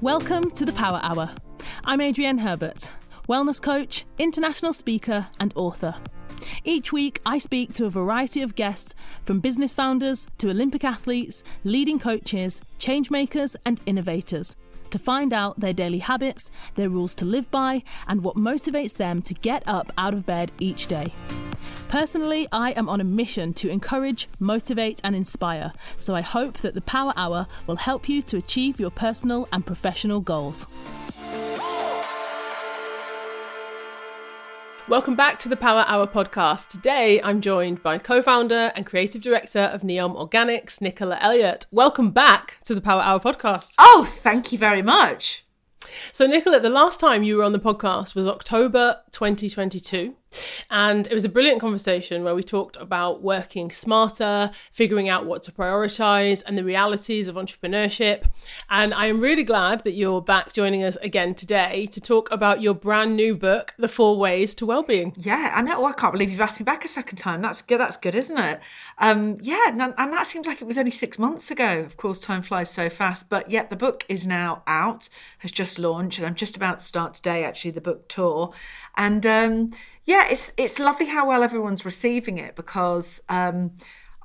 Welcome to the Power Hour. I'm Adrienne Herbert, wellness coach, international speaker, and author. Each week, I speak to a variety of guests from business founders to Olympic athletes, leading coaches, changemakers, and innovators to find out their daily habits, their rules to live by, and what motivates them to get up out of bed each day. Personally, I am on a mission to encourage, motivate, and inspire, so I hope that the Power Hour will help you to achieve your personal and professional goals. Welcome back to the Power Hour podcast. Today I'm joined by co founder and creative director of Neom Organics, Nicola Elliott. Welcome back to the Power Hour podcast. Oh, thank you very much. So, Nicola, the last time you were on the podcast was October 2022. And it was a brilliant conversation where we talked about working smarter, figuring out what to prioritize, and the realities of entrepreneurship. And I am really glad that you're back joining us again today to talk about your brand new book, The Four Ways to Wellbeing. Yeah, I know. Oh, I can't believe you've asked me back a second time. That's good. That's good, isn't it? Um, yeah, and, that seems like it was only six months ago. Of course, time flies so fast. But yet, the book is now out, has just launched, and I'm just about to start today, actually, the book tour. And um, yeah, it's it's lovely how well everyone's receiving it because um,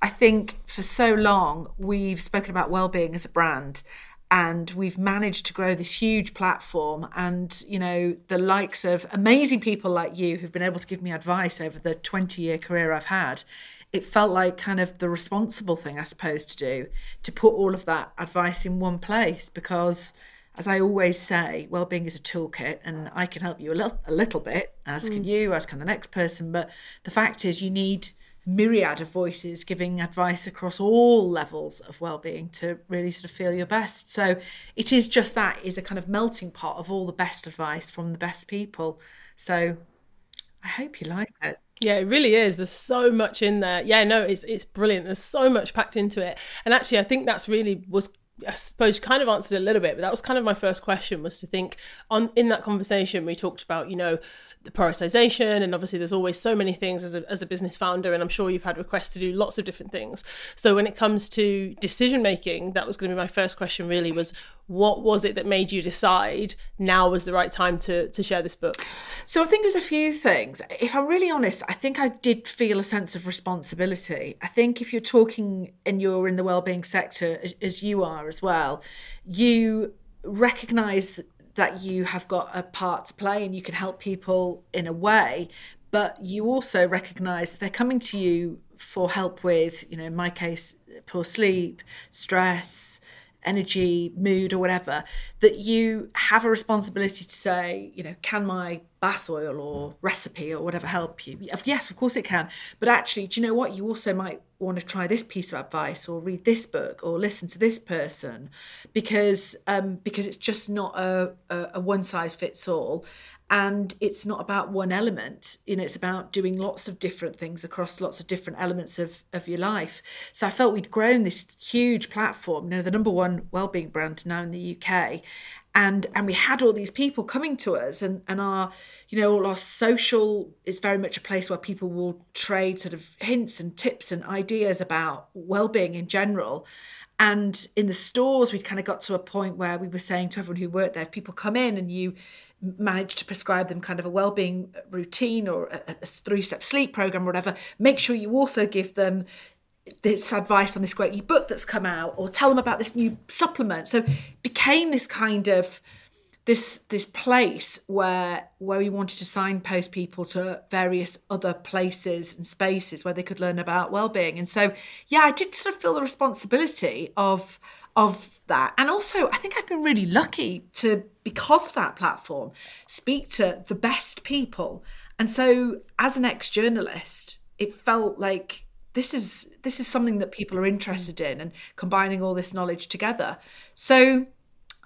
I think for so long we've spoken about well-being as a brand and we've managed to grow this huge platform and you know the likes of amazing people like you who've been able to give me advice over the 20 year career I've had it felt like kind of the responsible thing I suppose to do to put all of that advice in one place because as I always say, well-being is a toolkit, and I can help you a little, a little bit, as can mm. you, as can the next person. But the fact is, you need myriad of voices giving advice across all levels of well-being to really sort of feel your best. So it is just that is a kind of melting pot of all the best advice from the best people. So I hope you like it. Yeah, it really is. There's so much in there. Yeah, no, it's it's brilliant. There's so much packed into it. And actually I think that's really was I suppose you kind of answered a little bit, but that was kind of my first question was to think on in that conversation we talked about, you know, the prioritization and obviously there's always so many things as a, as a business founder and i'm sure you've had requests to do lots of different things. So when it comes to decision making that was going to be my first question really was what was it that made you decide now was the right time to to share this book? So i think there's a few things. If i'm really honest i think i did feel a sense of responsibility. I think if you're talking and you're in the well-being sector as, as you are as well you recognize that you have got a part to play and you can help people in a way but you also recognize that they're coming to you for help with you know in my case poor sleep stress energy, mood, or whatever, that you have a responsibility to say, you know, can my bath oil or recipe or whatever help you? Yes, of course it can. But actually, do you know what? You also might want to try this piece of advice or read this book or listen to this person because um, because it's just not a, a, a one size fits all and it's not about one element you know it's about doing lots of different things across lots of different elements of, of your life. So i felt we'd grown this huge platform you know the number one well-being brand now in the uk and and we had all these people coming to us and and our you know all our social is very much a place where people will trade sort of hints and tips and ideas about well-being in general and in the stores we'd kind of got to a point where we were saying to everyone who worked there if people come in and you manage to prescribe them kind of a well-being routine or a, a three-step sleep program or whatever make sure you also give them this advice on this great new book that's come out or tell them about this new supplement. So became this kind of this this place where where we wanted to signpost people to various other places and spaces where they could learn about well-being and so yeah i did sort of feel the responsibility of of that. And also, I think I've been really lucky to, because of that platform, speak to the best people. And so, as an ex journalist, it felt like this is this is something that people are interested in and combining all this knowledge together so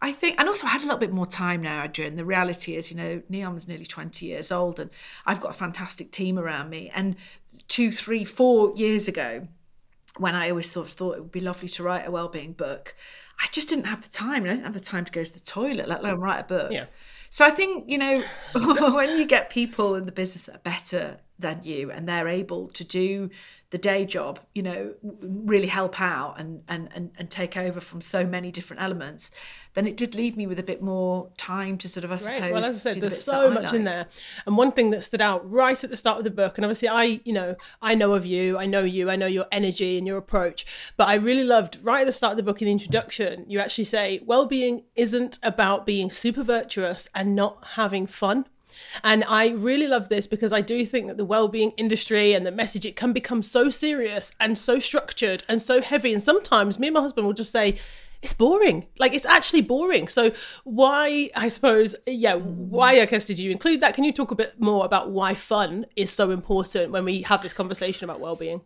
i think and also i had a little bit more time now Adrienne. the reality is you know neom's nearly 20 years old and i've got a fantastic team around me and two three four years ago when I always sort of thought it would be lovely to write a well-being book, I just didn't have the time. I didn't have the time to go to the toilet, let alone write a book. Yeah. So I think you know when you get people in the business that are better than you and they're able to do the day job you know really help out and and and, and take over from so many different elements then it did leave me with a bit more time to sort of i suppose well as i said the there's so much in there. And one thing that stood out right at the start of the book and obviously i you know i know of you i know you i know your energy and your approach but i really loved right at the start of the book in the introduction you actually say well-being isn't about being super virtuous and not having fun and I really love this because I do think that the well-being industry and the message it can become so serious and so structured and so heavy. And sometimes me and my husband will just say, it's boring. Like it's actually boring. So why, I suppose, yeah, why I guess did you include that? Can you talk a bit more about why fun is so important when we have this conversation about well-being?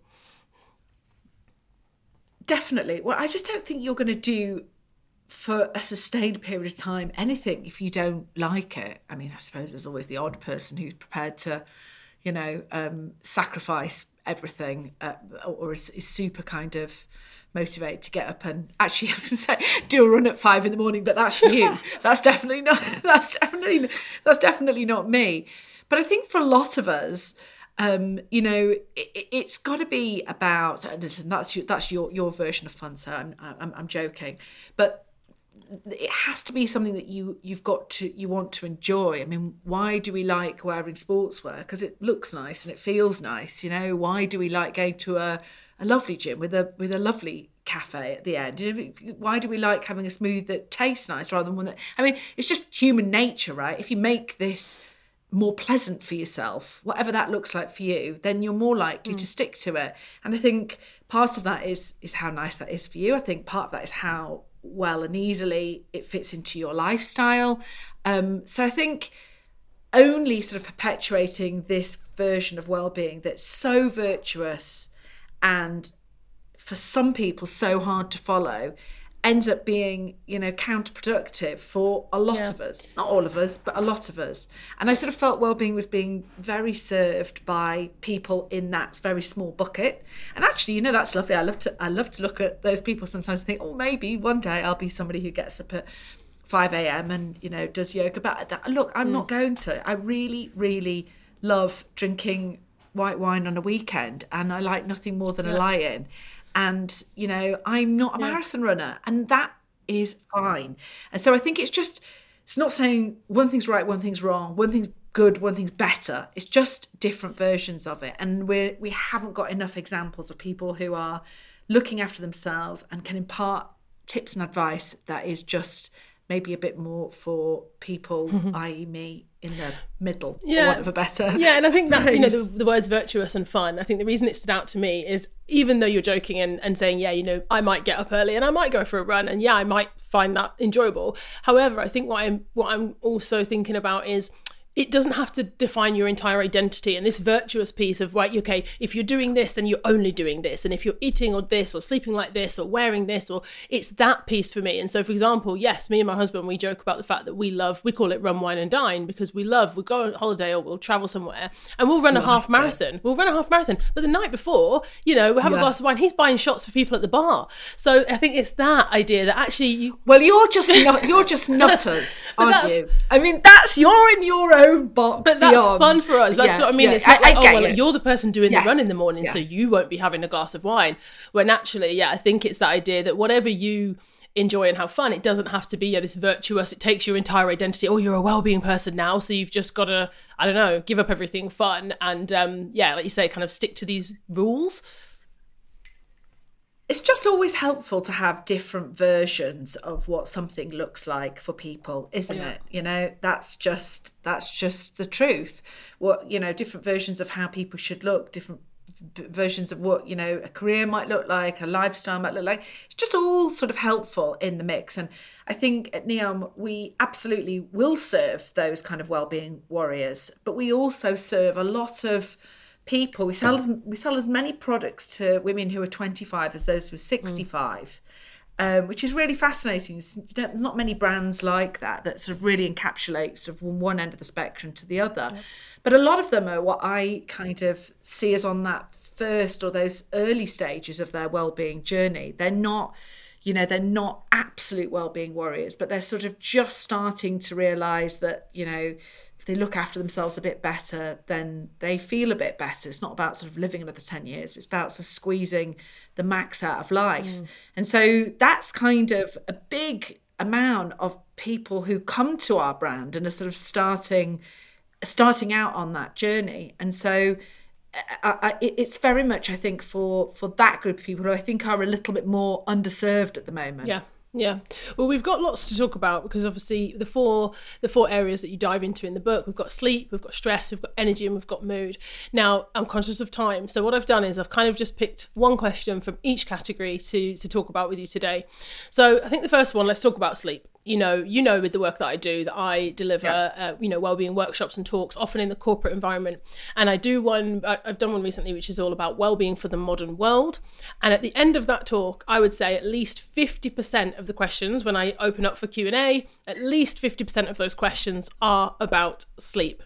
Definitely. Well, I just don't think you're going to do for a sustained period of time anything if you don't like it. I mean, I suppose there's always the odd person who's prepared to, you know, um, sacrifice everything uh, or is, is super kind of motivated to get up and actually I was to say do a run at five in the morning, but that's you. that's definitely not. That's definitely that's definitely not me. But I think for a lot of us, um, you know, it, has got to be about, and that's your, that's your your version of fun. So I'm, I'm I'm joking, but it has to be something that you you've got to you want to enjoy. I mean why do we like wearing sportswear? Because it looks nice and it feels nice you know? Why do we like going to a, a lovely gym with a with a lovely cafe at the end? You know, why do we like having a smoothie that tastes nice rather than one that i mean it's just human nature right? If you make this more pleasant for yourself whatever that looks like for you then you're more likely mm. to stick to it. And i think part of that is is how nice that is for you. I think part of that is how well and easily it fits into your lifestyle. Um, so i think only sort of perpetuating this version of well-being that's so virtuous and for some people so hard to follow ends up being you know counterproductive for a lot yeah. of us. Not all of us but a lot of us. And i sort of felt well-being was being very served by people in that very small bucket. And actually you know that's lovely. I love to i love to look at those people sometimes and think oh maybe one day i'll be somebody who gets up at 5 a.m and you know does yoga. But that, look i'm mm. not going to. I really really love drinking white wine on a weekend and i like nothing more than yeah. a lie-in and you know i'm not a yeah. marathon runner and that is fine and so i think it's just it's not saying one thing's right one thing's wrong one thing's good one thing's better it's just different versions of it and we we haven't got enough examples of people who are looking after themselves and can impart tips and advice that is just maybe a bit more for people, mm-hmm. i.e., me, in the middle, yeah. for want of a better. Yeah, and I think that you know the, the, words virtuous and fun. I think the reason it stood out to me is even though you're joking and, and saying, yeah, you know, I might get up early and I might go for a run, and yeah, I might find that enjoyable. However, I think what I'm what I'm also thinking about is it doesn't have to define your entire identity. And this virtuous piece of right okay if you're doing this then you're only doing this. And if you're eating or this or sleeping like this or wearing this or it's that piece for me. And so for example yes me and my husband we joke about the fact that we love we call it run wine and dine because we love we go on holiday or we'll travel somewhere and we'll run a half marathon. We'll run a half marathon. But the night before you know we'll have yeah. a glass of wine. He's buying shots for people at the bar. So i think it's that idea that actually you... well you're just you're just nutters aren't you? I mean that's you're in your own But that's beyond. fun for us. That's yeah, what I mean. Yeah. It's not I, like, I oh, well, you. you're the person doing yes. the run in the morning, yes. so you won't be having a glass of wine. When actually, yeah, I think it's that idea that whatever you enjoy and have fun, it doesn't have to be yeah, this virtuous, it takes your entire identity. Oh, you're a well-being person now, so you've just got to, I don't know, give up everything fun and um, yeah, like you say, kind of stick to these rules it's just always helpful to have different versions of what something looks like for people isn't yeah. it? You know that's just that's just the truth. What you know different versions of how people should look different versions of what you know a career might look like a lifestyle might look like. It's just all sort of helpful in the mix. And i think uh, at neom we absolutely will serve those kind of well-being warriors but we also serve a lot of people. We sell as, we sell as many products to women who are 25 as those who are 65. Mm. Um, which is really fascinating. there's not many brands like that that sort of really encapsulate sort of one end of the spectrum to the other. But a lot of them are what I kind of see as on that first or those early stages of their well-being journey. They're not, you know, they're not absolute well-being warriors, but they're sort of just starting to realize that, you know, if they look after themselves a bit better, then they feel a bit better. It's not about sort of living another 10 years, but it's about sort of squeezing the max out of life. Mm. And so that's kind of a big amount of people who come to our brand and are sort of starting starting out on that journey. And so I, I, it's very much, I think, for for that group of people who I think are a little bit more underserved at the moment. Yeah. Yeah. Well, we've got lots to talk about because obviously the four the four areas that you dive into in the book, we've got sleep, we've got stress, we've got energy, and we've got mood. Now, I'm conscious of time, so what I've done is I've kind of just picked one question from each category to to talk about with you today. So, I think the first one, let's talk about sleep you know, you know, with the work that I do, that I deliver, yeah. uh, you know, well-being workshops and talks, often in the corporate environment. And I do one, I've done one recently, which is all about well-being for the modern world. And at the end of that talk, I would say at least fifty percent of the questions, when I open up for Q and A, at least fifty percent of those questions are about sleep.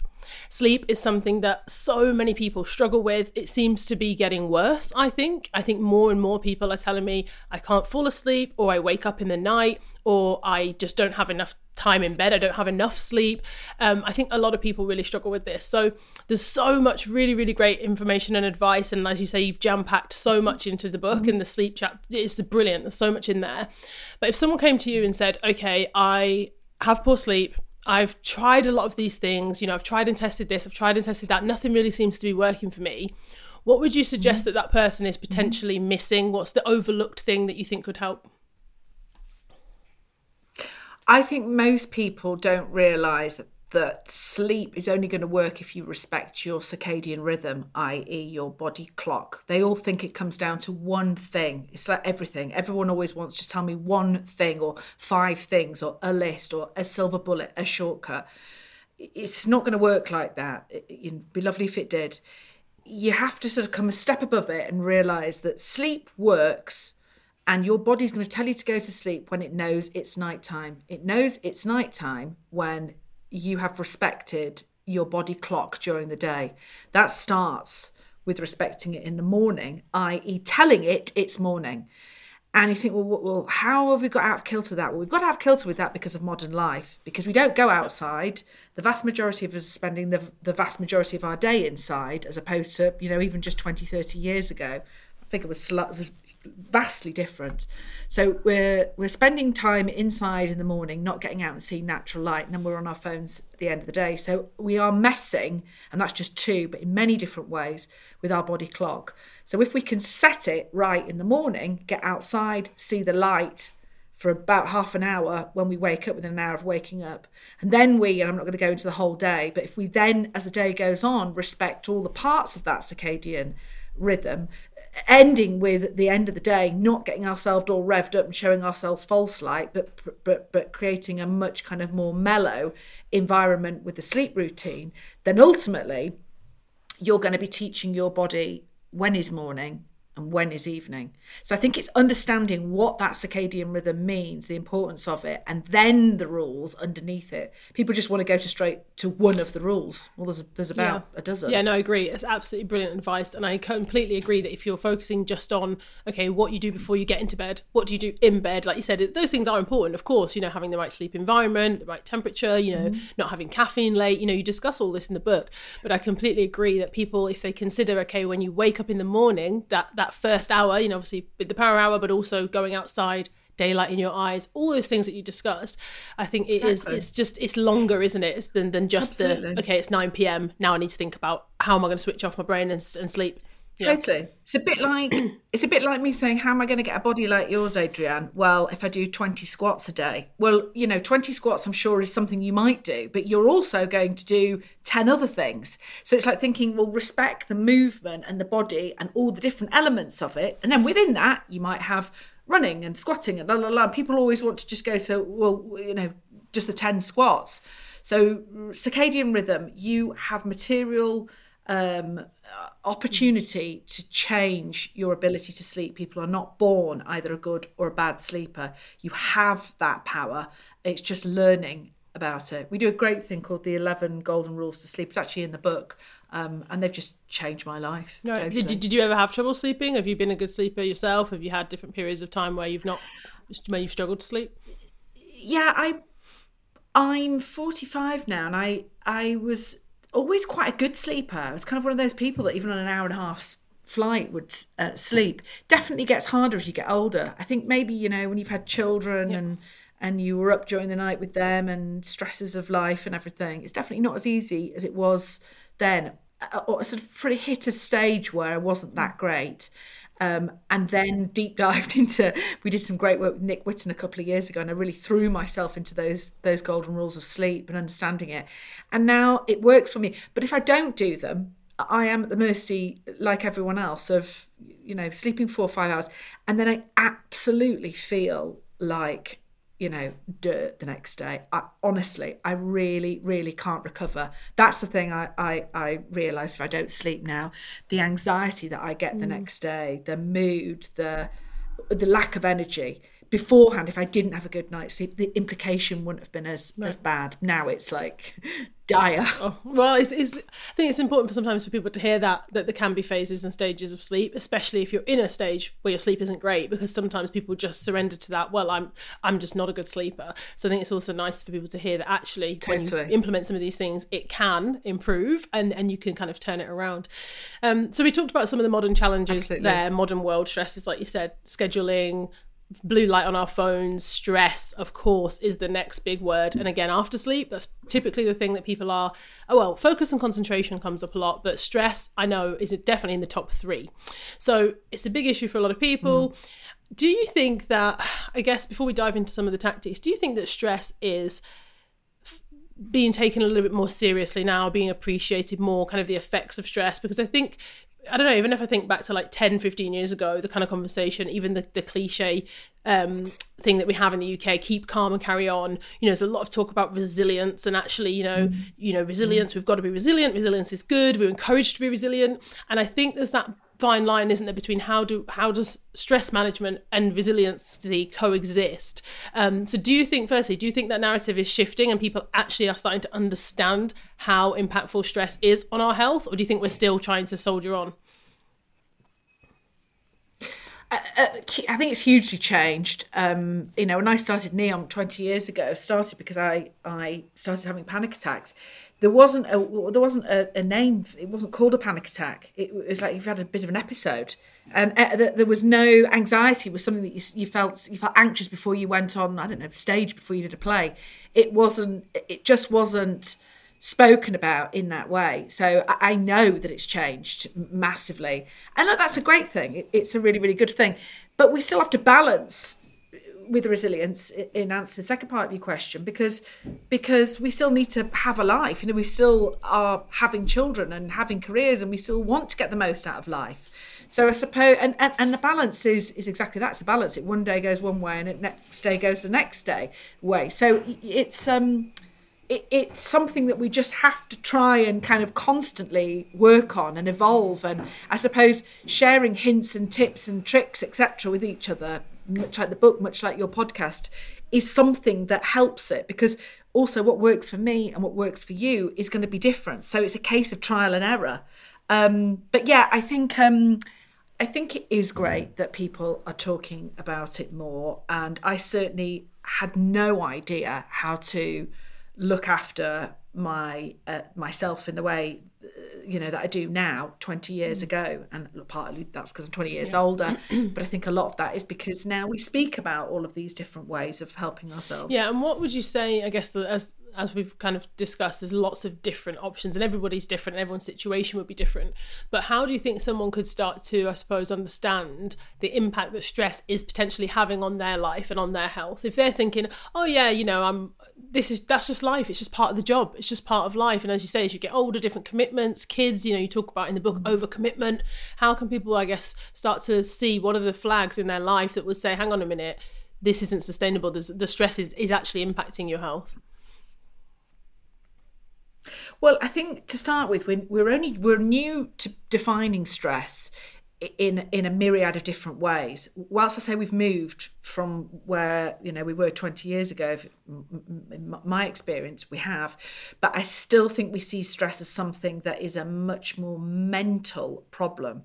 Sleep is something that so many people struggle with. It seems to be getting worse, I think. I think more and more people are telling me I can't fall asleep, or I wake up in the night, or I just don't have enough time in bed. I don't have enough sleep. Um, I think a lot of people really struggle with this. So there's so much really, really great information and advice. And as you say, you've jam packed so much into the book mm-hmm. and the sleep chat. It's brilliant. There's so much in there. But if someone came to you and said, okay, I have poor sleep, I've tried a lot of these things, you know, I've tried and tested this, I've tried and tested that, nothing really seems to be working for me. What would you suggest mm-hmm. that that person is potentially mm-hmm. missing? What's the overlooked thing that you think could help? I think most people don't realize that that sleep is only going to work if you respect your circadian rhythm, i.e., your body clock. They all think it comes down to one thing. It's like everything. Everyone always wants to tell me one thing or five things or a list or a silver bullet, a shortcut. It's not going to work like that. It'd be lovely if it did. You have to sort of come a step above it and realize that sleep works and your body's going to tell you to go to sleep when it knows it's nighttime. It knows it's nighttime when you have respected your body clock during the day. That starts with respecting it in the morning, i.e., telling it it's morning. And you think, well, well, how have we got out of kilter that? Well, we've got out of kilter with that because of modern life, because we don't go outside. The vast majority of us are spending the, the vast majority of our day inside, as opposed to, you know, even just 20, 30 years ago. I think it was, was vastly different. So we're we're spending time inside in the morning, not getting out and seeing natural light, and then we're on our phones at the end of the day. So we are messing, and that's just two, but in many different ways with our body clock. So if we can set it right in the morning, get outside, see the light for about half an hour when we wake up within an hour of waking up. And then we, and I'm not going to go into the whole day, but if we then, as the day goes on, respect all the parts of that circadian rhythm ending with the end of the day not getting ourselves all revved up and showing ourselves false light but but but creating a much kind of more mellow environment with the sleep routine then ultimately you're going to be teaching your body when is morning and when is evening. So I think it's understanding what that circadian rhythm means, the importance of it, and then the rules underneath it. People just want to go to straight to one of the rules. Well, there's there's about yeah. a dozen. Yeah, no, I agree. It's absolutely brilliant advice, and I completely agree that if you're focusing just on okay, what you do before you get into bed, what do you do in bed, like you said, those things are important. Of course, you know, having the right sleep environment, the right temperature, you know, mm not having caffeine late. You know, you discuss all this in the book, but I completely agree that people, if they consider okay, when you wake up in the morning, that that that first hour, you know, obviously with the power hour, but also going outside, daylight in your eyes, all those things that you discussed. I think it exactly. is. It's just it's longer, isn't it, than than just Absolutely. the okay. It's nine p.m. Now I need to think about how am I going to switch off my brain and, and sleep. Totally. It's a bit like it's a bit like me saying, How am I going to get a body like yours, Adrienne? Well, if I do 20 squats a day. Well, you know, 20 squats I'm sure is something you might do, but you're also going to do 10 other things. So it's like thinking, well, respect the movement and the body and all the different elements of it. And then within that, you might have running and squatting and la la la. People always want to just go to, well, you know, just the 10 squats. So circadian rhythm, you have material um, opportunity to change your ability to sleep. People are not born either a good or a bad sleeper. You have that power. It's just learning about it. We do a great thing called the 11 Golden Rules to Sleep. It's actually in the book. Um, and they've just changed my life. No, totally. did, did you ever have trouble sleeping? Have you been a good sleeper yourself? Have you had different periods of time where you've not, where you've struggled to sleep? Yeah, I I'm 45 now, and I I was always quite a good sleeper. I was kind of one of those people that even on an hour and a half flight would uh, sleep. Definitely gets harder as you get older. I think maybe you know when you've had children yeah. and and you were up during the night with them and stresses of life and everything. It's definitely not as easy as it was then. Or sort of pretty hit a stage where I wasn't that great. Um, and then deep dived into we did some great work with Nick Whitton a couple of years ago and I really threw myself into those those golden rules of sleep and understanding it. And now it works for me. But if I don't do them I am at the mercy like everyone else of you know sleeping four or five hours. And then I absolutely feel like you know, dirt the next day. I, honestly, I really, really can't recover. That's the thing I, I, I realise if I don't sleep now, the anxiety that I get the mm. next day, the mood, the the lack of energy beforehand if i didn't have a good night's sleep the implication wouldn't have been as no. as bad now it's like dire oh, well it's, it's, i think it's important for sometimes for people to hear that that there can be phases and stages of sleep especially if you're in a stage where your sleep isn't great because sometimes people just surrender to that well i'm i'm just not a good sleeper so i think it's also nice for people to hear that actually totally. when you implement some of these things it can improve and and you can kind of turn it around um, so we talked about some of the modern challenges Absolutely. there modern world stresses like you said scheduling blue light on our phones, stress, of course, is the next big word. And again, after sleep, that's typically the thing that people are, oh, well, focus and concentration comes up a lot, but stress, I know, is definitely in the top three. So it's a big issue for a lot of people. Mm. Do you think that, I guess, before we dive into some of the tactics, do you think that stress is being taken a little bit more seriously now, being appreciated more, kind of the effects of stress? Because I think I don't know, even if I think back to like 10, 15 years ago, the kind of conversation, even the, the cliche um, thing that we have in the UK, keep calm and carry on. You know, there's a lot of talk about resilience and actually, you know, mm. you know, resilience, mm. we've got to be resilient. Resilience is good. We're encouraged to be resilient. And I think there's that fine line isn't there between how do how does stress management and resiliency coexist? Um, so do you think firstly do you think that narrative is shifting and people actually are starting to understand how impactful stress is on our health or do you think we're still trying to soldier on? Uh, uh, I think it's hugely changed. Um, you know, when I started Neom 20 years ago, started because I I started having panic attacks there wasn't a there wasn't a, a, name. It wasn't called a panic attack. It was like you've had a bit of an episode, and uh, there was no anxiety. It was something that you, you felt you felt anxious before you went on. I don't know stage before you did a play. It wasn't. It just wasn't spoken about in that way. So I, know that it's changed massively, and that's a great thing. It, it's a really really good thing. But we still have to balance with resilience in answer to the second part of your question because because we still need to have a life. You know we still are having children and having careers and we still want to get the most out of life. So i suppose and and, and the balance is is exactly that's a balance. It one day goes one way and the next day goes the next day way. So it's um it, it's something that we just have to try and kind of constantly work on and evolve. And i suppose sharing hints and tips and tricks etc with each other much like the book, much like your podcast, is something that helps it because also what works for me and what works for you is going to be different. So it's a case of trial and error. Um, but yeah, I think um, I think it is great that people are talking about it more, and I certainly had no idea how to look after my uh, myself in the way uh, you know that I do now 20 years mm. ago and partly that's because I'm 20 years yeah. older but I think a lot of that is because now we speak about all of these different ways of helping ourselves yeah and what would you say I guess as as we've kind of discussed, there's lots of different options and everybody's different and everyone's situation would be different. But how do you think someone could start to, I suppose, understand the impact that stress is potentially having on their life and on their health? If they're thinking, oh yeah, you know, I'm this is that's just life, it's just part of the job, it's just part of life. And as you say, as you get older, different commitments, kids, you know, you talk about in the book mm. overcommitment. How can people, I guess, start to see what are the flags in their life that would say, hang on a minute, this isn't sustainable. There's, the stress is, is actually impacting your health. Well, I think to start with, we're, we're only we're new to defining stress in in a myriad of different ways. Whilst I say we've moved from where you know we were 20 years ago, in my experience, we have, but I still think we see stress as something that is a much more mental problem.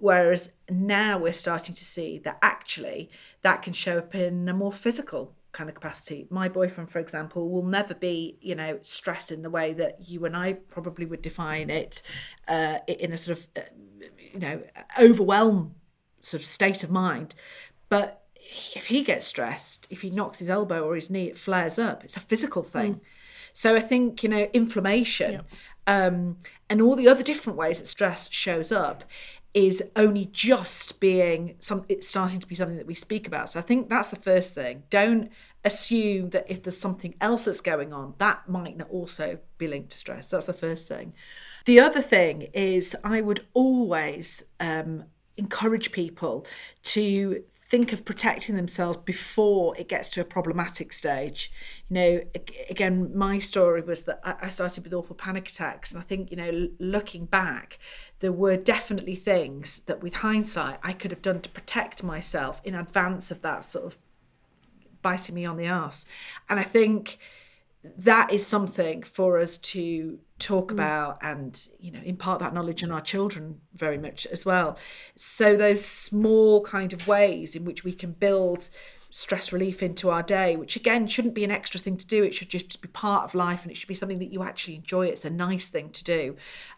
Whereas now we're starting to see that actually that can show up in a more physical kind of capacity. My boyfriend, for example, will never be, you know, stressed in the way that you and I probably would define it uh, in a sort of, uh, you know, overwhelm sort of state of mind. But if he gets stressed, if he knocks his elbow or his knee, it flares up. It's a physical thing. Mm. So I think, you know, inflammation yeah. um, and all the other different ways that stress shows up is only just being some it's starting to be something that we speak about so i think that's the first thing don't assume that if there's something else that's going on that might not also be linked to stress that's the first thing the other thing is i would always um, encourage people to think of protecting themselves before it gets to a problematic stage. You know, again, my story was that I started with awful panic attacks. And I think, you know, looking back, there were definitely things that with hindsight I could have done to protect myself in advance of that sort of biting me on the ass. And I think that is something for us to talk mm. about and you know impart that knowledge on our children very much as well so those small kind of ways in which we can build stress relief into our day which again shouldn't be an extra thing to do. It should just be part of life and it should be something that you actually enjoy. It's a nice thing to do.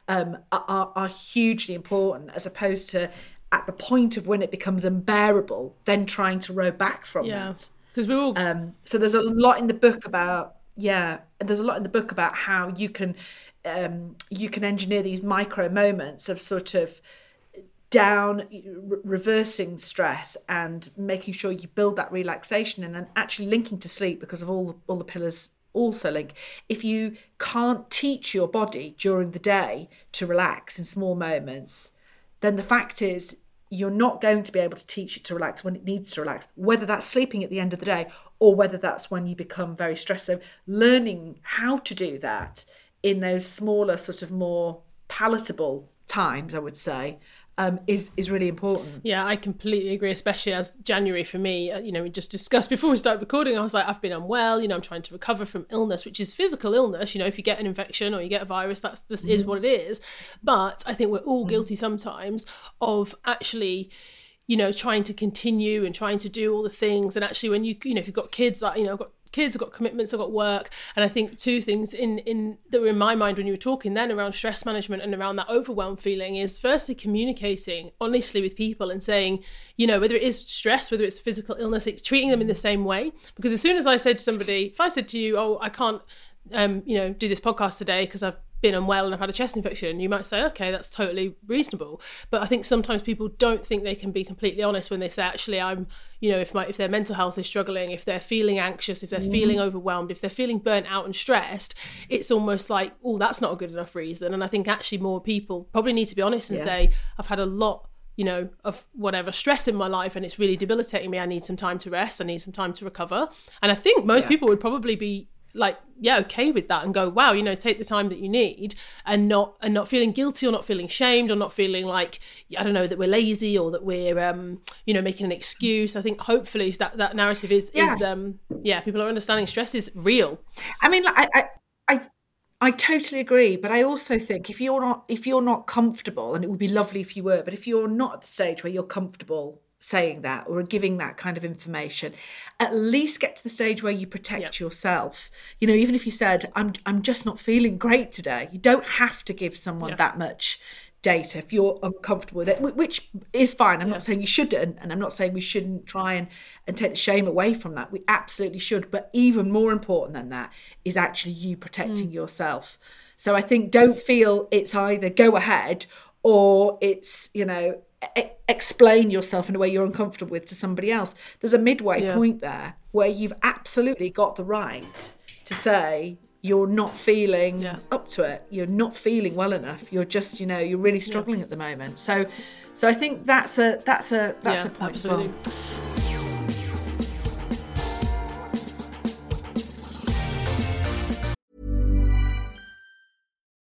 Um, are, are hugely important as opposed to at the point of when it becomes unbearable then trying to row back from yeah. that. Because we're all um, so there's a lot in the book about yeah and there's a lot in the book about how you can um, you can engineer these micro moments of sort of down re- reversing stress and making sure you build that relaxation and then actually linking to sleep because of all the, all the pillars also link if you can't teach your body during the day to relax in small moments then the fact is you're not going to be able to teach it to relax when it needs to relax, whether that's sleeping at the end of the day or whether that's when you become very stressed. So, learning how to do that in those smaller, sort of more palatable times, I would say, um, is is really important. Yeah, I completely agree. Especially as January for me, uh, you know, we just discussed before we started recording. I was like, I've been unwell. You know, I'm trying to recover from illness, which is physical illness. You know, if you get an infection or you get a virus, that's this mm-hmm. is what it is. But I think we're all mm-hmm. guilty sometimes of actually you know trying to continue and trying to do all the things and actually when you you know if you've got kids like you know I've got kids, I've got commitments, I've got work. And I think two things in in that were in my mind when you were talking then around stress management and around that overwhelm feeling is firstly communicating honestly with people and saying, you know, whether it is stress, whether it's physical illness, it's treating them in the same way. Because as soon as I said to somebody, if I said to you, oh, I can't um, you know, do this podcast today because I've been unwell and I've had a chest infection, you might say, okay, that's totally reasonable. But I think sometimes people don't think they can be completely honest when they say, actually, I'm, you know, if my if their mental health is struggling, if they're feeling anxious, if they're mm. feeling overwhelmed, if they're feeling burnt out and stressed, it's almost like, oh, that's not a good enough reason. And I think actually more people probably need to be honest and yeah. say, I've had a lot you know, of whatever stress in my life and it's really debilitating me. I need some time to rest. I need some time to recover. And I think most yeah. people would probably be like yeah okay with that and go wow you know take the time that you need and not and not feeling guilty or not feeling shamed or not feeling like i don't know that we're lazy or that we're um you know making an excuse i think hopefully that that narrative is yeah. is um yeah people are understanding stress is real i mean like, i i I totally agree, but I also think if you're not if you're not comfortable, and it would be lovely if you were, but if you're not at the stage where you're comfortable saying that or giving that kind of information at least get to the stage where you protect yep. yourself you know even if you said i'm i'm just not feeling great today you don't have to give someone yep. that much data if you're uncomfortable with it which is fine i'm not saying you shouldn't and i'm not saying we shouldn't try and and take the shame away from that we absolutely should but even more important than that is actually you protecting mm. yourself so i think don't feel it's either go ahead or it's you know explain yourself in a way you're uncomfortable with to somebody else. There's a midway yeah. point there where you've absolutely got the right to say you're not feeling yeah. up to it. You're not feeling well enough. You're just, you know, you're really struggling yeah. at the moment. So, so I think that's a that's a that's a point absolutely. Well.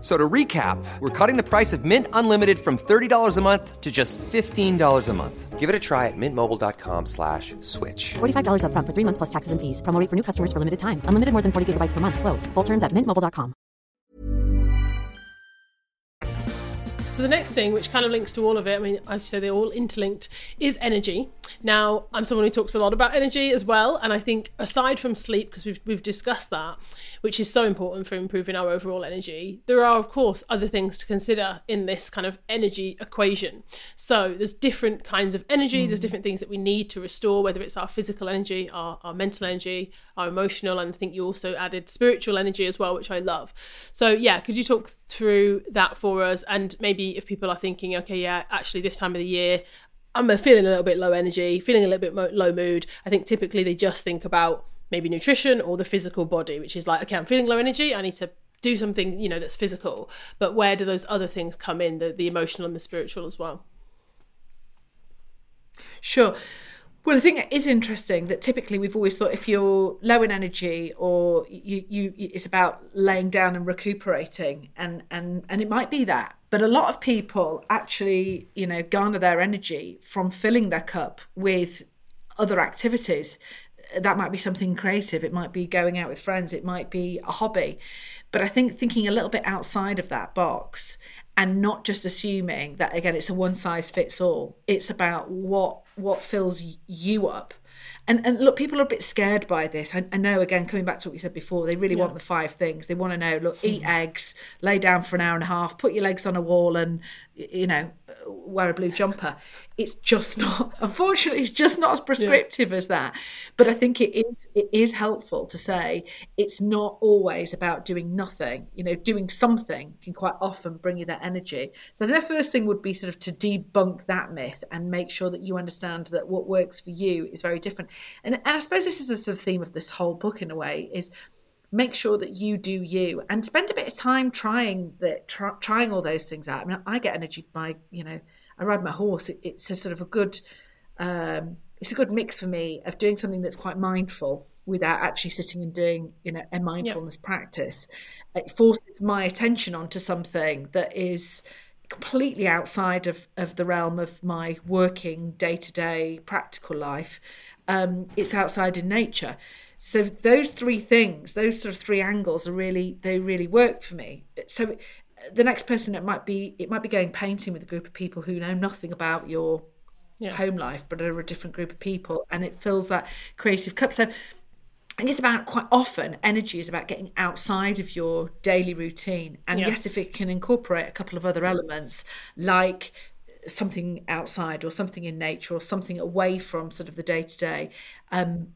So to recap, we're cutting the price of Mint Unlimited from $30 a month to just $15 a month. Give it a try at mintmobile.com slash switch. $45 upfront for three months plus taxes and fees. Promo for new customers for limited time. Unlimited more than 40 gigabytes per month. Slows. Full terms at mintmobile.com. So the next thing, which kind of links to all of it, I mean, as you say, they're all interlinked, is energy. Now, I'm someone who talks a lot about energy as well, and I think aside from sleep, because we've we've discussed that, which is so important for improving our overall energy, there are of course other things to consider in this kind of energy equation. So there's different kinds of energy, there's hmm. different things that we need to restore, whether it's our physical energy, our, our mental energy, our emotional, and I think you also added spiritual energy as well, which I love. So yeah, could you talk through that for us and maybe if people are thinking, okay, yeah, actually this time of the year, I'm feeling a little bit low energy, feeling a little bit mo- low mood. I think typically they just think about maybe nutrition or the physical body, which is like, okay, I'm feeling low energy, I need to do something, you know, that's physical. But where do those other things come in, the, the emotional and the spiritual as well? Sure. Well, I think it is interesting that typically we've always thought if you're low in energy or you, you it's about laying down and recuperating and and and it might be that. But a lot of people actually, you know, garner their energy from filling their cup with other activities. That might be something creative, it might be going out with friends, it might be a hobby. But I think thinking a little bit outside of that box and not just assuming that again it's a one size fits all. It's about what what fills you up and and look people are a bit scared by this I, I, know again coming back to what we said before they really yeah. want the five things they want to know look eat hmm. eggs lay down for an hour and a half put your legs on a wall and you know wear a blue jumper it's just not unfortunately it's just not as prescriptive yeah. as that. But i think it is it is helpful to say it's not always about doing nothing. You know doing something can quite often bring you that energy. So the first thing would be sort of to debunk that myth and make sure that you understand that what works for you is very different. And, and i suppose this is the sort of theme of this whole book in a way is make sure that you do you and spend a bit of time trying that try, trying all those things out. I mean i get energy by you know i ride my horse. It, it's a sort of a good um, it's a good mix for me of doing something that's quite mindful without actually sitting and doing you know a mindfulness yep. practice. It forces my attention onto something that is completely outside of, of the realm of my working day-to-day practical life. Um, it's outside in nature so those three things those sort of three angles are really they really work for me so the next person it might be it might be going painting with a group of people who know nothing about your yeah. home life but are a different group of people and it fills that creative cup so I think it's about quite often energy is about getting outside of your daily routine. And yeah. yes, if it can incorporate a couple of other elements like something outside or something in nature or something away from sort of the day to day, um,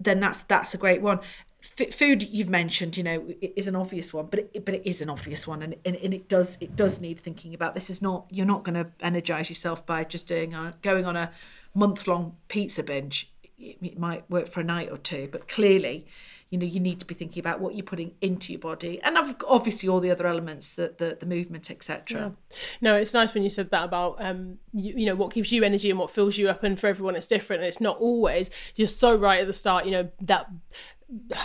then that's that's a great one. F- food you've mentioned, you know, is an obvious one, but it, but it is an obvious one, and, and, and it does it does need thinking about. This is not you're not going to energize yourself by just doing a, going on a month long pizza binge. It, it might work for a night or two, but clearly, you know, you need to be thinking about what you're putting into your body, and obviously all the other elements, the the, the movement, etc. Yeah. No, it's nice when you said that about um, you, you know, what gives you energy and what fills you up, and for everyone it's different, and it's not always. You're so right at the start. You know that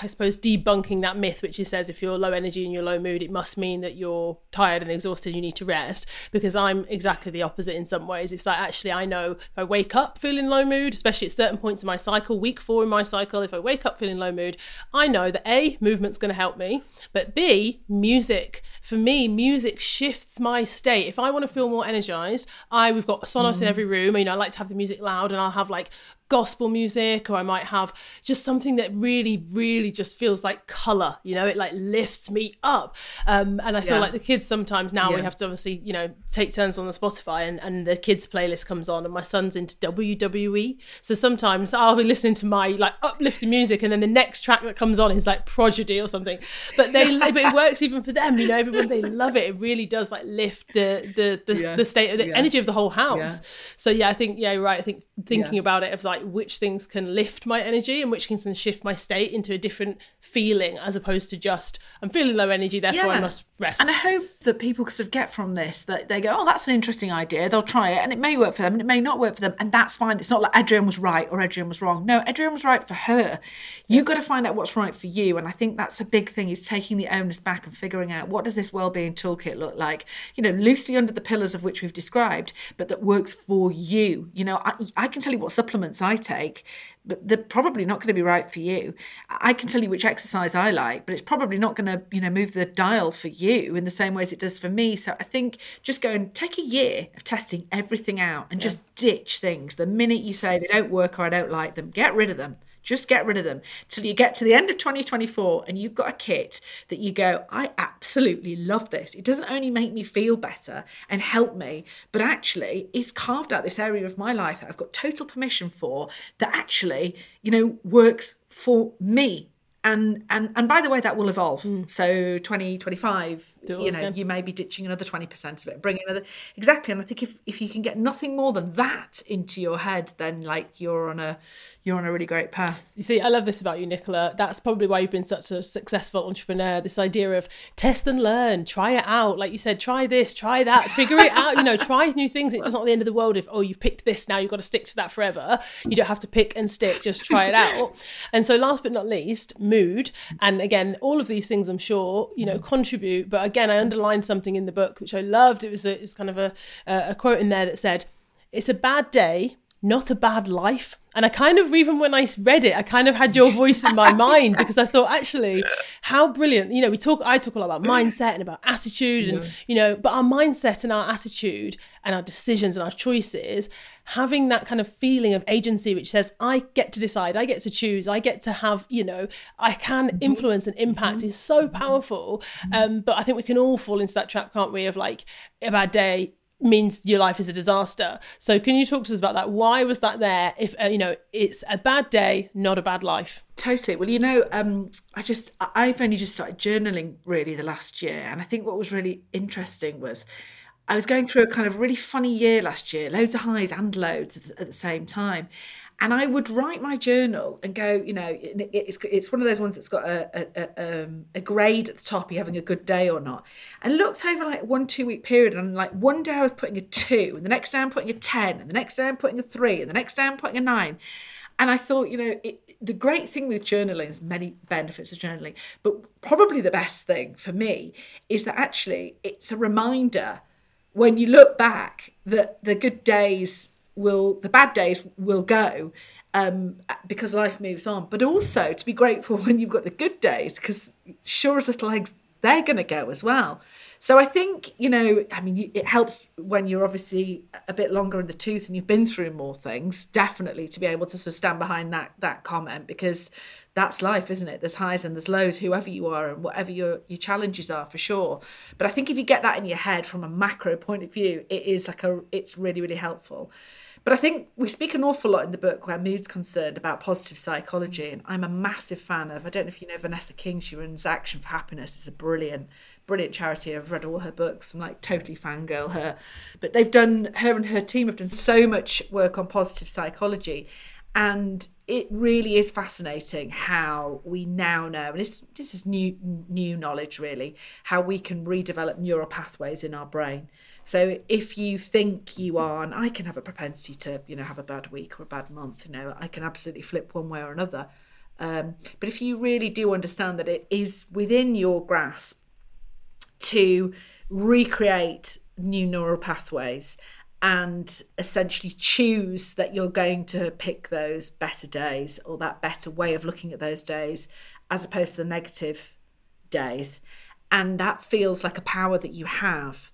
I suppose debunking that myth, which is says if you're low energy and you're low mood, it must mean that you're tired and exhausted, you need to rest. Because I'm exactly the opposite in some ways. It's like actually I know if I wake up feeling low mood, especially at certain points in my cycle, week four in my cycle, if I wake up feeling low mood, I know that A, movement's gonna help me, but B, music. For me, music shifts my state. If I want to feel more energized, I we've got Sonos mm. in every room, you know, I like to have the music loud and I'll have like gospel music or I might have just something that really, really just feels like color, you know, it like lifts me up. Um, and I feel yeah. like the kids sometimes now yeah. we have to obviously, you know, take turns on the Spotify and, and the kids playlist comes on and my son's into WWE. So sometimes I'll be listening to my like uplifting music and then the next track that comes on is like Prodigy or something. But they but it works even for them, you know, everyone they love it. It really does like lift the the the, yeah. the state of the energy of the whole house. So yeah, I think yeah, right. I think thinking about it of like like which things can lift my energy and which things can shift my state into a different feeling as opposed to just I'm feeling low energy, therefore I must rest. And I hope that people sort of get from this that they go, oh, that's an interesting idea. They'll try it, and it may work for them, and it may not work for them, and that's fine. It's not like Adrienne was right or Adrienne was wrong. No, Adrienne was right for her. You've got to find out what's right for you, and I think that's a big thing: is taking the onus back and figuring out what does this well-being toolkit look like. You know, loosely under the pillars of which we've described, but that works for you. You know, I, I can tell you what supplements I take but they're probably not going to be right for you. I can tell you which exercise I like, but it's probably not going to, you know, move the dial for you in the same way as it does for me. So I think just go and take a year of testing everything out and yeah. just ditch things. The minute you say they don't work or I don't like them, get rid of them. Just get rid of them till you get to the end of 2024 and you've got a kit that you go, I absolutely love this. It doesn't only make me feel better and help me, but actually it's carved out this area of my life that I've got total permission for that actually, you know, works for me and and and by the way that will evolve. Mm. so 2025 you know again. you may be ditching another 20% of it bring another exactly. And i think if if you can get nothing more than that into your head then like you're on a you're on a really great path. You see i love this about you nicola. That's probably why you've been such a successful entrepreneur this idea of test and learn try it out. Like you said try this try that figure it out you know try new things. It's not the end of the world if oh you've picked this now you've got to stick to that forever. You don't have to pick and stick just try it out. And so last but not least mood. Mm. And again all of these things i'm sure you know mm. contribute. But again i underlined something in the book which i loved. It was, a, it was kind of a, a quote in there that said it's a bad day not a bad life and I kind of, even when I read it, I kind of had your voice in my mind because I thought, actually, how brilliant. You know, we talk, I talk a lot about mindset and about attitude, and, yeah. you know, but our mindset and our attitude and our decisions and our choices, having that kind of feeling of agency, which says, I get to decide, I get to choose, I get to have, you know, I can mm-hmm. influence and impact mm-hmm. is so powerful. Mm-hmm. Um, but I think we can all fall into that trap, can't we, of like a bad day means your life is a disaster. So can you talk to us about that? Why was that there? If uh, you know, it's a bad day, not a bad life. Totally. Well, you know, um, I just I've only just started journaling really the last year, and I think what was really interesting was. I was going through a kind of really funny year last year, loads of highs and lows at the same time and I would write my journal and go, you know, it's it's one of those ones that's got a a, um, a grade at the top, you having a good day or not. And looked over like one two week period, and like one day I was putting a two, and the next day I'm putting a ten, and the next day I'm putting a three, and the next day I'm putting a nine. And I thought, you know, it, the great thing with journaling is many benefits of journaling, but probably the best thing for me is that actually it's a reminder when you look back that the good days will the bad days will go um, because life moves on, but also to be grateful when you've got the good days because sure as little eggs they're going to go as well. So I think you know, I mean, it helps when you're obviously a bit longer in the tooth and you've been through more things. Definitely to be able to sort of stand behind that that comment because that's life, isn't it? There's highs and there's lows, whoever you are and whatever your your challenges are for sure. But I think if you get that in your head from a macro point of view, it is like a it's really really helpful. But I think we speak an awful lot in the book where mood's concerned about positive psychology. And I'm a massive fan of, I don't know if you know Vanessa King, she runs Action for Happiness. It's a brilliant, brilliant charity. I've read all her books. I'm like totally fangirl her. But they've done, her and her team have done so much work on positive psychology. And it really is fascinating how we now know, and this, this is new new knowledge really, how we can redevelop neural pathways in our brain. So if you think you are, and I can have a propensity to, you know, have a bad week or a bad month, you know, I can absolutely flip one way or another. Um, but if you really do understand that it is within your grasp to recreate new neural pathways and essentially choose that you're going to pick those better days or that better way of looking at those days as opposed to the negative days. And that feels like a power that you have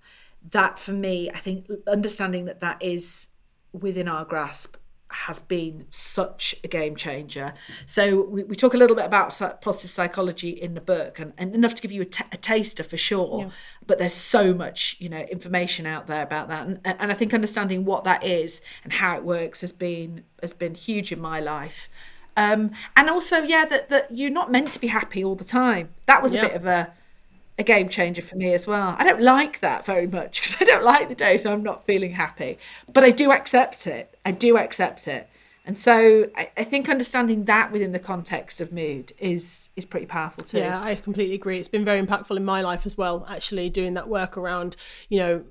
that for me, I think understanding that that is within our grasp has been such a game changer. So we, we talk a little bit about positive psychology in the book, and, and enough to give you a, t- a taster for sure. Yeah. But there's so much, you know, information out there about that, and, and I think understanding what that is and how it works has been has been huge in my life. Um, and also, yeah, that that you're not meant to be happy all the time. That was yeah. a bit of a a game changer for me as well. I don't like that very much because I don't like the day, so I'm not feeling happy, but I do accept it. I do accept it. And so I, I, think understanding that within the context of mood is is pretty powerful too. Yeah, I completely agree. It's been very impactful in my life as well, actually doing that work around, you know,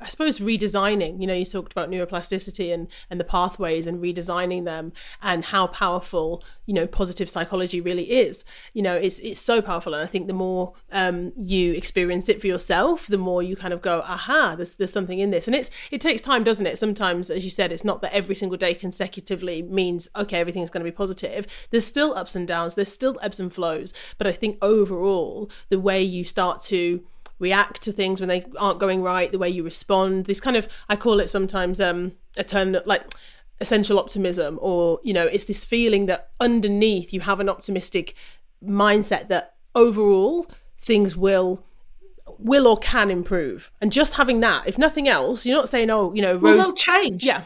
I suppose redesigning. You know, you talked about neuroplasticity and and the pathways and redesigning them and how powerful you know positive psychology really is. You know, it's it's so powerful, and I think the more um, you experience it for yourself, the more you kind of go, aha, there's there's something in this, and it's it takes time, doesn't it? Sometimes, as you said, it's not that every single day consecutively means okay, everything's going to be positive. There's still ups and downs, there's still ebbs and flows, but I think overall, the way you start to react to things when they aren't going right, the way you respond. This kind of I call it sometimes um a turn like essential optimism or you know it's this feeling that underneath you have an optimistic mindset that overall things will will or can improve. And just having that if nothing else you're not saying oh you know rose well, they'll change. Yeah.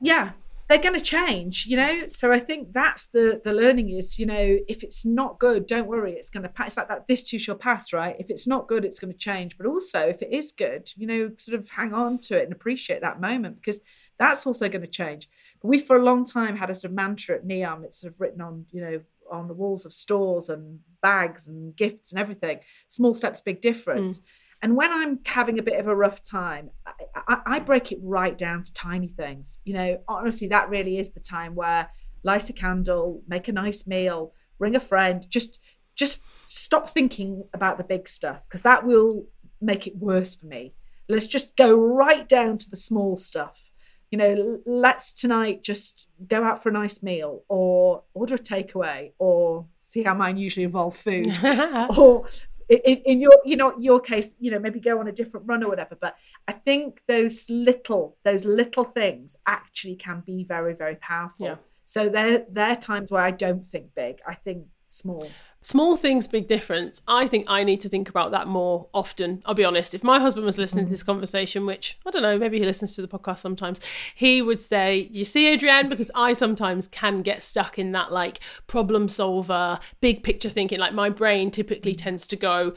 Yeah they're going to change you know? So i think that's the the learning is you know if it's not good don't worry it's going to pass it's like that this too shall pass right? If it's not good it's going to change. But also if it is good you know sort of hang on to it and appreciate that moment because that's also going to change. But we for a long time had a sort of mantra at neom it's sort of written on you know on the walls of stores and bags and gifts and everything. Small steps big difference. Mm. And when I'm having a bit of a rough time, I, I, I, break it right down to tiny things. You know, honestly, that really is the time where light a candle, make a nice meal, ring a friend, just just stop thinking about the big stuff because that will make it worse for me. Let's just go right down to the small stuff. You know, let's tonight just go out for a nice meal or order a takeaway or see how mine usually involve food or in, in, your you know your case you know maybe go on a different run or whatever but i think those little those little things actually can be very very powerful yeah. so there there are times where i don't think big i think small small things big difference i think i need to think about that more often i'll be honest if my husband was listening to this conversation which i don't know maybe he listens to the podcast sometimes he would say you see adrienne because i sometimes can get stuck in that like problem solver big picture thinking like my brain typically tends to go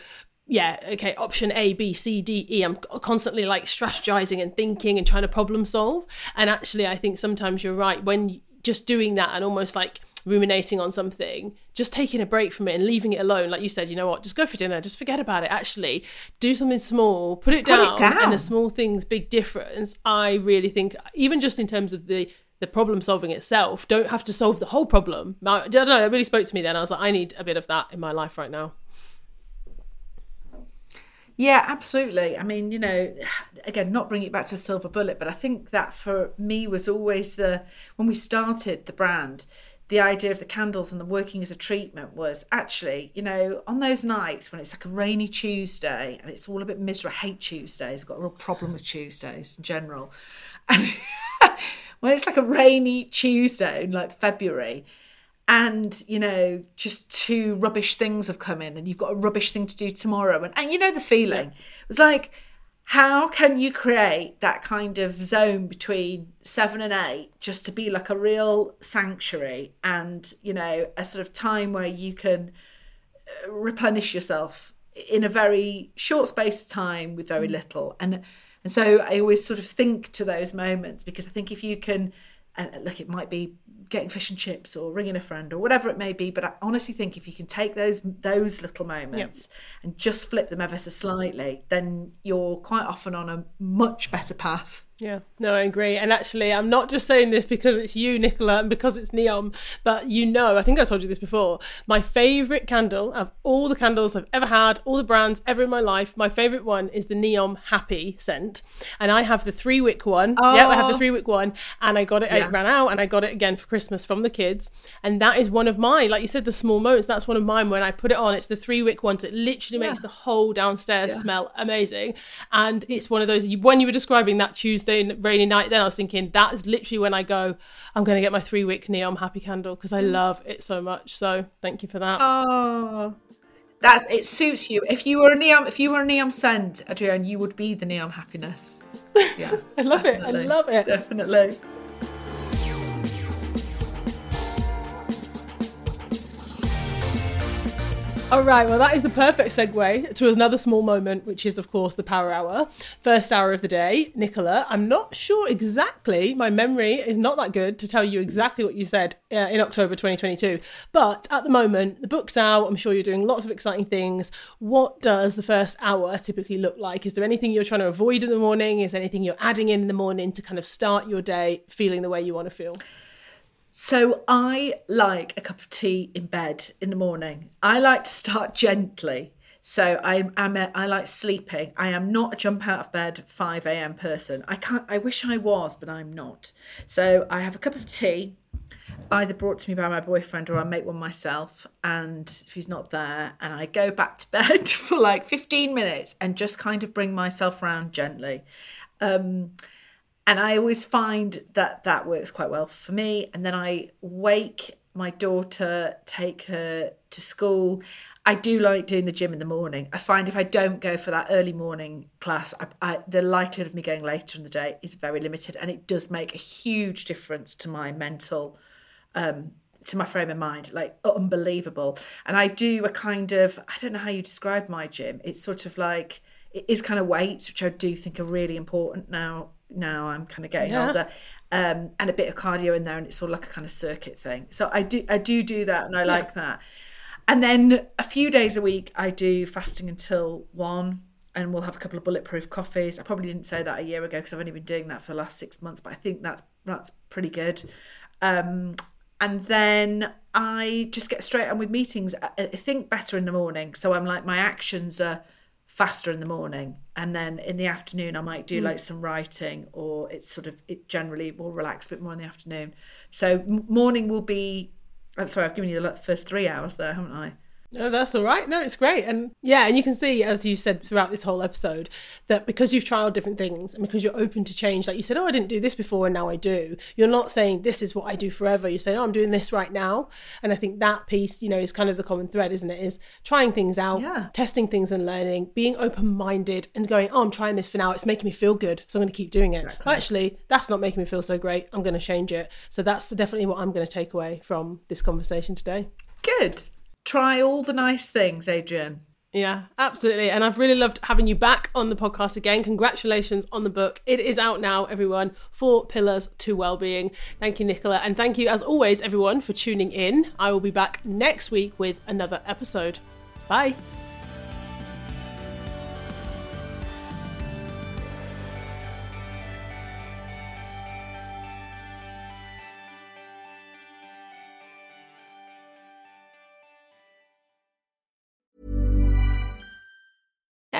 yeah, okay, option A, B, C, D, E. I'm constantly like strategizing and thinking and trying to problem solve. And actually, I think sometimes you're right when just doing that and almost like ruminating on something, just taking a break from it and leaving it alone. Like you said, you know what, just go for dinner, just forget about it. Actually, do something small, put it, down, it down, and the small things, big difference. I really think, even just in terms of the the problem solving itself, don't have to solve the whole problem. I don't know, it really spoke to me then. I was like, I need a bit of that in my life right now. Yeah, absolutely. I mean, you know, again, not bringing it back to a silver bullet, but I think that for me was always the when we started the brand, the idea of the candles and the working as a treatment was actually, you know, on those nights when it's like a rainy Tuesday and it's all a bit miserable. I hate Tuesdays. I've got a real problem with Tuesdays in general. And when it's like a rainy Tuesday in like February and, you know, just two rubbish things have come in and you've got a rubbish thing to do tomorrow. And, and you know the feeling. Yeah. It was like, how can you create that kind of zone between seven and eight just to be like a real sanctuary and you know a sort of time where you can uh, replenish yourself in a very short space of time with very mm. little and and so i always sort of think to those moments because i think if you can and look it might be getting fish and chips or ringing a friend or whatever it may be but i honestly think if you can take those those little moments yep. and just flip them ever so slightly then you're quite often on a much better path yeah, no, I agree. And actually, I'm not just saying this because it's you, Nicola, and because it's Neom, but you know, I think I told you this before. My favourite candle of all the candles I've ever had, all the brands ever in my life, my favourite one is the Neom Happy scent. And I have the three wick one. Oh. Yeah, I have the oh. three wick one. And I got it, yeah. it ran out, and I got it again for Christmas from the kids. And that is one of mine, like you said, the small moments. That's one of mine when I put it on. It's the three wick one. So it literally yeah. makes the whole downstairs yeah. smell amazing. And it's one of those, when you were describing that Tuesday, Rainy night, then I was thinking that is literally when I go, I'm going to get my three wick Neom Happy Candle because I mm. love it so much. So thank you for that. Oh, that's it suits you. If you were a Neom, if you were a Neom scent, Adrienne, you would be the Neom Happiness. Yeah, I love it. I love it. Definitely. All right, well, that is the perfect segue to another small moment, which is, of course, the power hour. First hour of the day. Nicola, I'm not sure exactly, my memory is not that good to tell you exactly what you said uh, in October 2022. But at the moment, the book's out. I'm sure you're doing lots of exciting things. What does the first hour typically look like? Is there anything you're trying to avoid in the morning? Is anything you're adding in in the morning to kind of start your day feeling the way you want to feel? So I like a cup of tea in bed in the morning. I like to start gently. So I am I like sleeping. I am not a jump out of bed 5 a.m. person. I can't I wish I was, but I'm not. So I have a cup of tea, either brought to me by my boyfriend or I make one myself. And if he's not there, and I go back to bed for like 15 minutes and just kind of bring myself round gently. Um, and I always find that that works quite well for me. And then I wake my daughter, take her to school. I do like doing the gym in the morning. I find if I don't go for that early morning class, I, I, the likelihood of me going later in the day is very limited, and it does make a huge difference to my mental, um, to my frame of mind, like unbelievable. And I do a kind of I don't know how you describe my gym. It's sort of like it is kind of weights, which I do think are really important now now I'm kind of getting yeah. older, um, and a bit of cardio in there, and it's sort of like a kind of circuit thing. So I do I do do that, and I yeah. like that. And then a few days a week, I do fasting until one, and we'll have a couple of bulletproof coffees. I probably didn't say that a year ago because I've only been doing that for the last six months, but I think that's that's pretty good. Um, and then I just get straight on with meetings. I, I think better in the morning, so I'm like my actions are faster in the morning. And then in the afternoon i might do mm. like some writing or it's sort of it generally will relax a bit more in the afternoon. So morning will be i'm sorry i've given you the first three hours there haven't i no, that's all right. No, it's great. And yeah, and you can see, as you said throughout this whole episode, that because you've tried different things and because you're open to change, like you said, oh, I didn't do this before and now I do, you're not saying this is what I do forever. You're saying, oh, I'm doing this right now. And I think that piece, you know, is kind of the common thread, isn't it? Is trying things out, yeah. testing things and learning, being open minded and going, oh, I'm trying this for now. It's making me feel good. So I'm going to keep doing it. Exactly. Actually, that's not making me feel so great. I'm going to change it. So that's definitely what I'm going to take away from this conversation today. Good. Try all the nice things, Adrienne. Yeah, absolutely. And I've really loved having you back on the podcast again. Congratulations on the book. It is out now, everyone. Four Pillars to Wellbeing. Thank you, Nicola. And thank you, as always, everyone, for tuning in. I will be back next week with another episode. Bye.